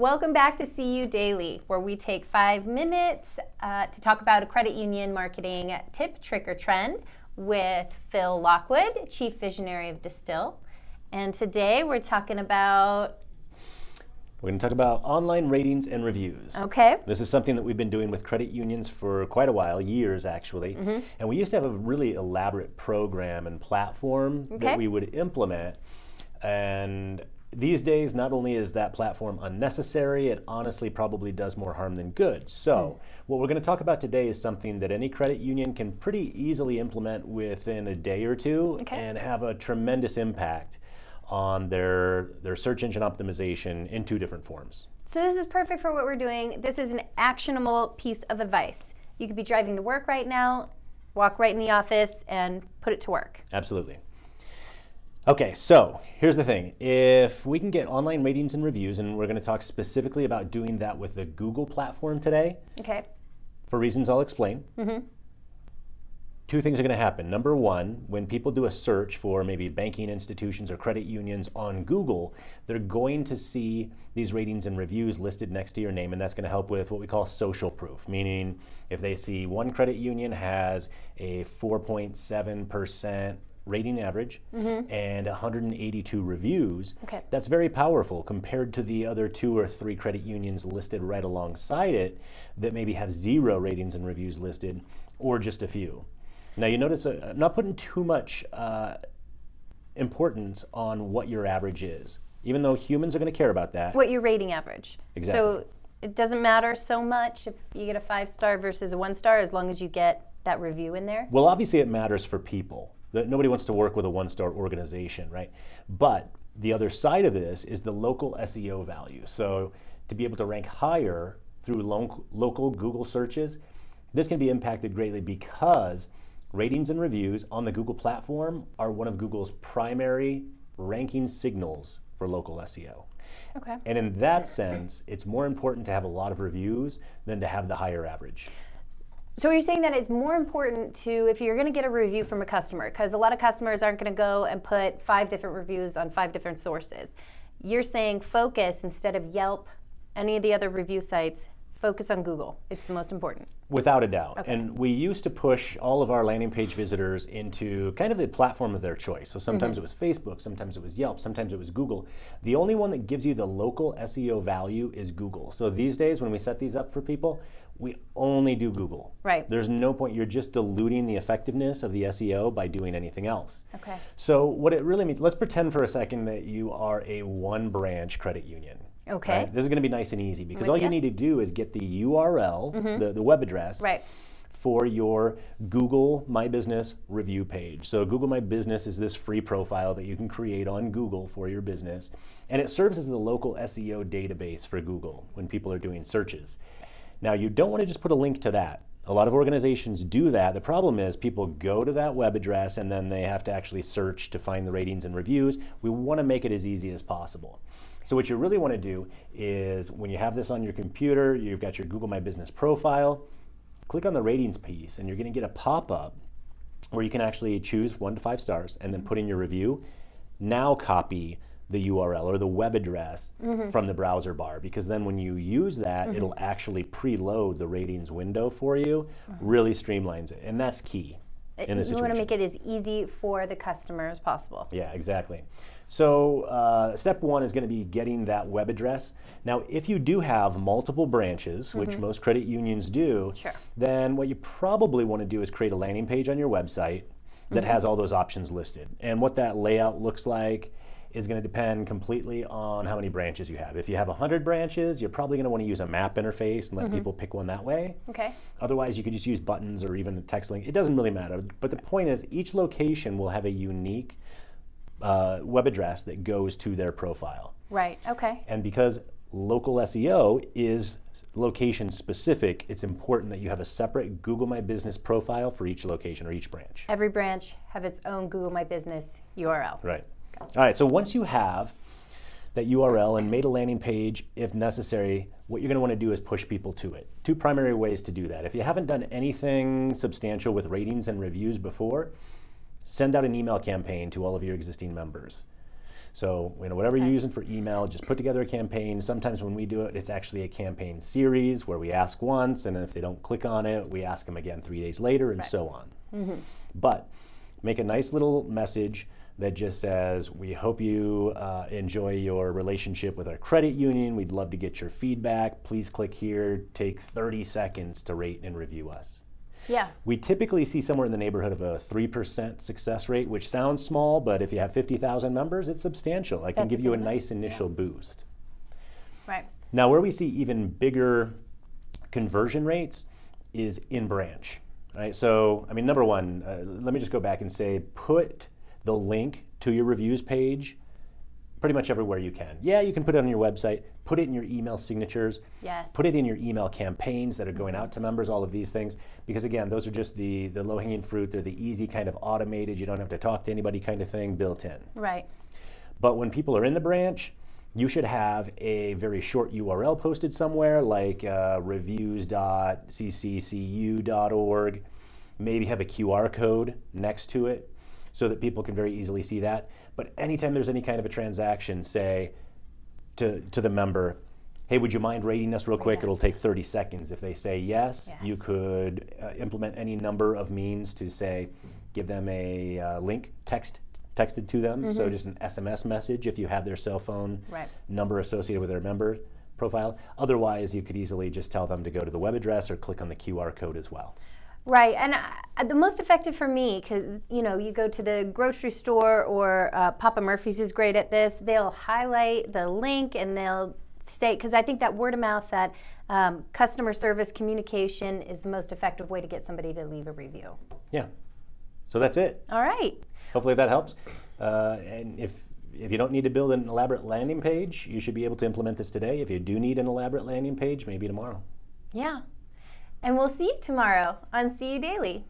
Welcome back to CU Daily, where we take five minutes uh, to talk about a credit union marketing tip, trick, or trend with Phil Lockwood, Chief Visionary of Distill. And today we're talking about. We're going to talk about online ratings and reviews. Okay. This is something that we've been doing with credit unions for quite a while, years actually. Mm-hmm. And we used to have a really elaborate program and platform Okay. that we would implement. And these days, not only is that platform unnecessary, it honestly probably does more harm than good. So, Hmm. what we're going to talk about today is something that any credit union can pretty easily implement within a day or two Okay. and have a tremendous impact on their, their search engine optimization in two different forms. So, this is perfect for what we're doing. This is an actionable piece of advice. You could be driving to work right now, walk right in the office, and put it to work. Absolutely. Okay, so here's the thing. If we can get online ratings and reviews, and we're going to talk specifically about doing that with the Google platform today, Okay. for reasons I'll explain. Mm-hmm. Two things are going to happen. Number one, when people do a search for maybe banking institutions or credit unions on Google, they're going to see these ratings and reviews listed next to your name, and that's going to help with what we call social proof. Meaning, if they see one credit union has a 4.7% rating average and 182 reviews, Okay. that's very powerful compared to the other two or three credit unions listed right alongside it that maybe have zero ratings and reviews listed or just a few. Now, you notice uh, I'm not putting too much uh, importance on what your average is, even though humans are going to care about that. What your rating average. Exactly. So, it doesn't matter so much if you get a five star versus a one star as long as you get that review in there. Well, obviously, it matters for people. That nobody wants to work with a one-star organization, right? But the other side of this is the local SEO value. So to be able to rank higher through lo- local Google searches, this can be impacted greatly because ratings and reviews on the Google platform are one of Google's primary ranking signals for local SEO. Okay. And in that sense, it's more important to have a lot of reviews than to have the higher average. So you're saying that it's more important to, if you're going to get a review from a customer, because a lot of customers aren't going to go and put five different reviews on five different sources. You're saying focus instead of Yelp, any of the other review sites, focus on Google. It's the most important. Without a doubt. And we used to push all of our landing page visitors into kind of the platform of their choice. So sometimes mm-hmm. it was Facebook, sometimes it was Yelp, sometimes it was Google. The only one that gives you the local SEO value is Google. So these days, when we set these up for people, we only do Google. Right. There's no point, you're just diluting the effectiveness of the SEO by doing anything else. Okay. So, what it really means, let's pretend for a second that you are a one branch credit union. Okay. Right? This is going to be nice and easy because all you need to do is get the URL, mm-hmm. the, the web address, Right. for your Google My Business review page. So, Google My Business is this free profile that you can create on Google for your business, and it serves as the local SEO database for Google when people are doing searches. Now, you don't want to just put a link to that. A lot of organizations do that. The problem is people go to that web address and then they have to actually search to find the ratings and reviews. We want to make it as easy as possible. So, what you really want to do is when you have this on your computer, you've got your Google My Business profile, click on the ratings piece, and you're going to get a pop up where you can actually choose one to five stars and then put in your review. Now, copy the URL or the web address mm-hmm. from the browser bar because then when you use that, mm-hmm. it'll actually preload the ratings window for you, uh-huh. really streamlines it. And that's key in this you situation. want to make it as easy for the customer as possible. Yeah, exactly. So, uh, step one is going to be getting that web address. Now, if you do have multiple branches, which most credit unions do, Sure. then what you probably want to do is create a landing page on your website that has all those options listed. And what that layout looks like is going to depend completely on how many branches you have. If you have 100 branches, you're probably going to want to use a map interface and let people pick one that way. Okay. Otherwise, you could just use buttons or even a text link. It doesn't really matter. But the point is, each location will have a unique uh, web address that goes to their profile. Right. Okay. And because local SEO is location specific, it's important that you have a separate Google My Business profile for each location or each branch. Every branch have its own Google My Business URL. Right. All right. So once you have that URL and made a landing page if necessary, what you're going to want to do is push people to it. Two primary ways to do that. If you haven't done anything substantial with ratings and reviews before, send out an email campaign to all of your existing members. So, you know, whatever you're using for email, just put together a campaign. Sometimes when we do it, it's actually a campaign series where we ask once, and if they don't click on it, we ask them again three days later, and Right. so on. Mm-hmm. But make a nice little message that just says, We hope you uh, enjoy your relationship with our credit union. We'd love to get your feedback. Please click here. Take 30 seconds to rate and review us. Yeah. We typically see somewhere in the neighborhood of a 3% success rate, which sounds small, but if you have 50,000 members, it's substantial. It can That's give you a nice initial boost. Right. Now, where we see even bigger conversion rates is in branch. Right. So, I mean, number one, uh, let me just go back and say, put the link to your reviews page pretty much everywhere you can. Yeah, you can put it on your website. Put it in your email signatures. Yes. Put it in your email campaigns that are going out to members. All of these things, because again, those are just the the low hanging fruit. They're the easy kind of automated. You don't have to talk to anybody kind of thing built in. Right. But when people are in the branch, you should have a very short URL posted somewhere like uh, reviews.cccu.org. Maybe have a QR code next to it so that people can very easily see that. But anytime there's any kind of a transaction, say to, to the member, hey, would you mind rating us real quick? Yes. It'll take 30 seconds. If they say yes, you could uh, implement any number of means to say, give them a uh, link text texted to them. So just an SMS message if you have their cell phone Mm-hmm. Right. number associated with their member profile. Otherwise, you could easily just tell them to go to the web address or click on the QR code as well. Right, and uh, the most effective for me, because you know, you go to the grocery store or uh, Papa Murphy's is great at this. They'll highlight the link and they'll say, because I think that word of mouth, that um, customer service communication is the most effective way to get somebody to leave a review. Yeah. So that's it. All right. Hopefully that helps. Uh, and if if you don't need to build an elaborate landing page, you should be able to implement this today. If you do need an elaborate landing page, maybe tomorrow. Yeah. And we'll see you tomorrow on CU Daily.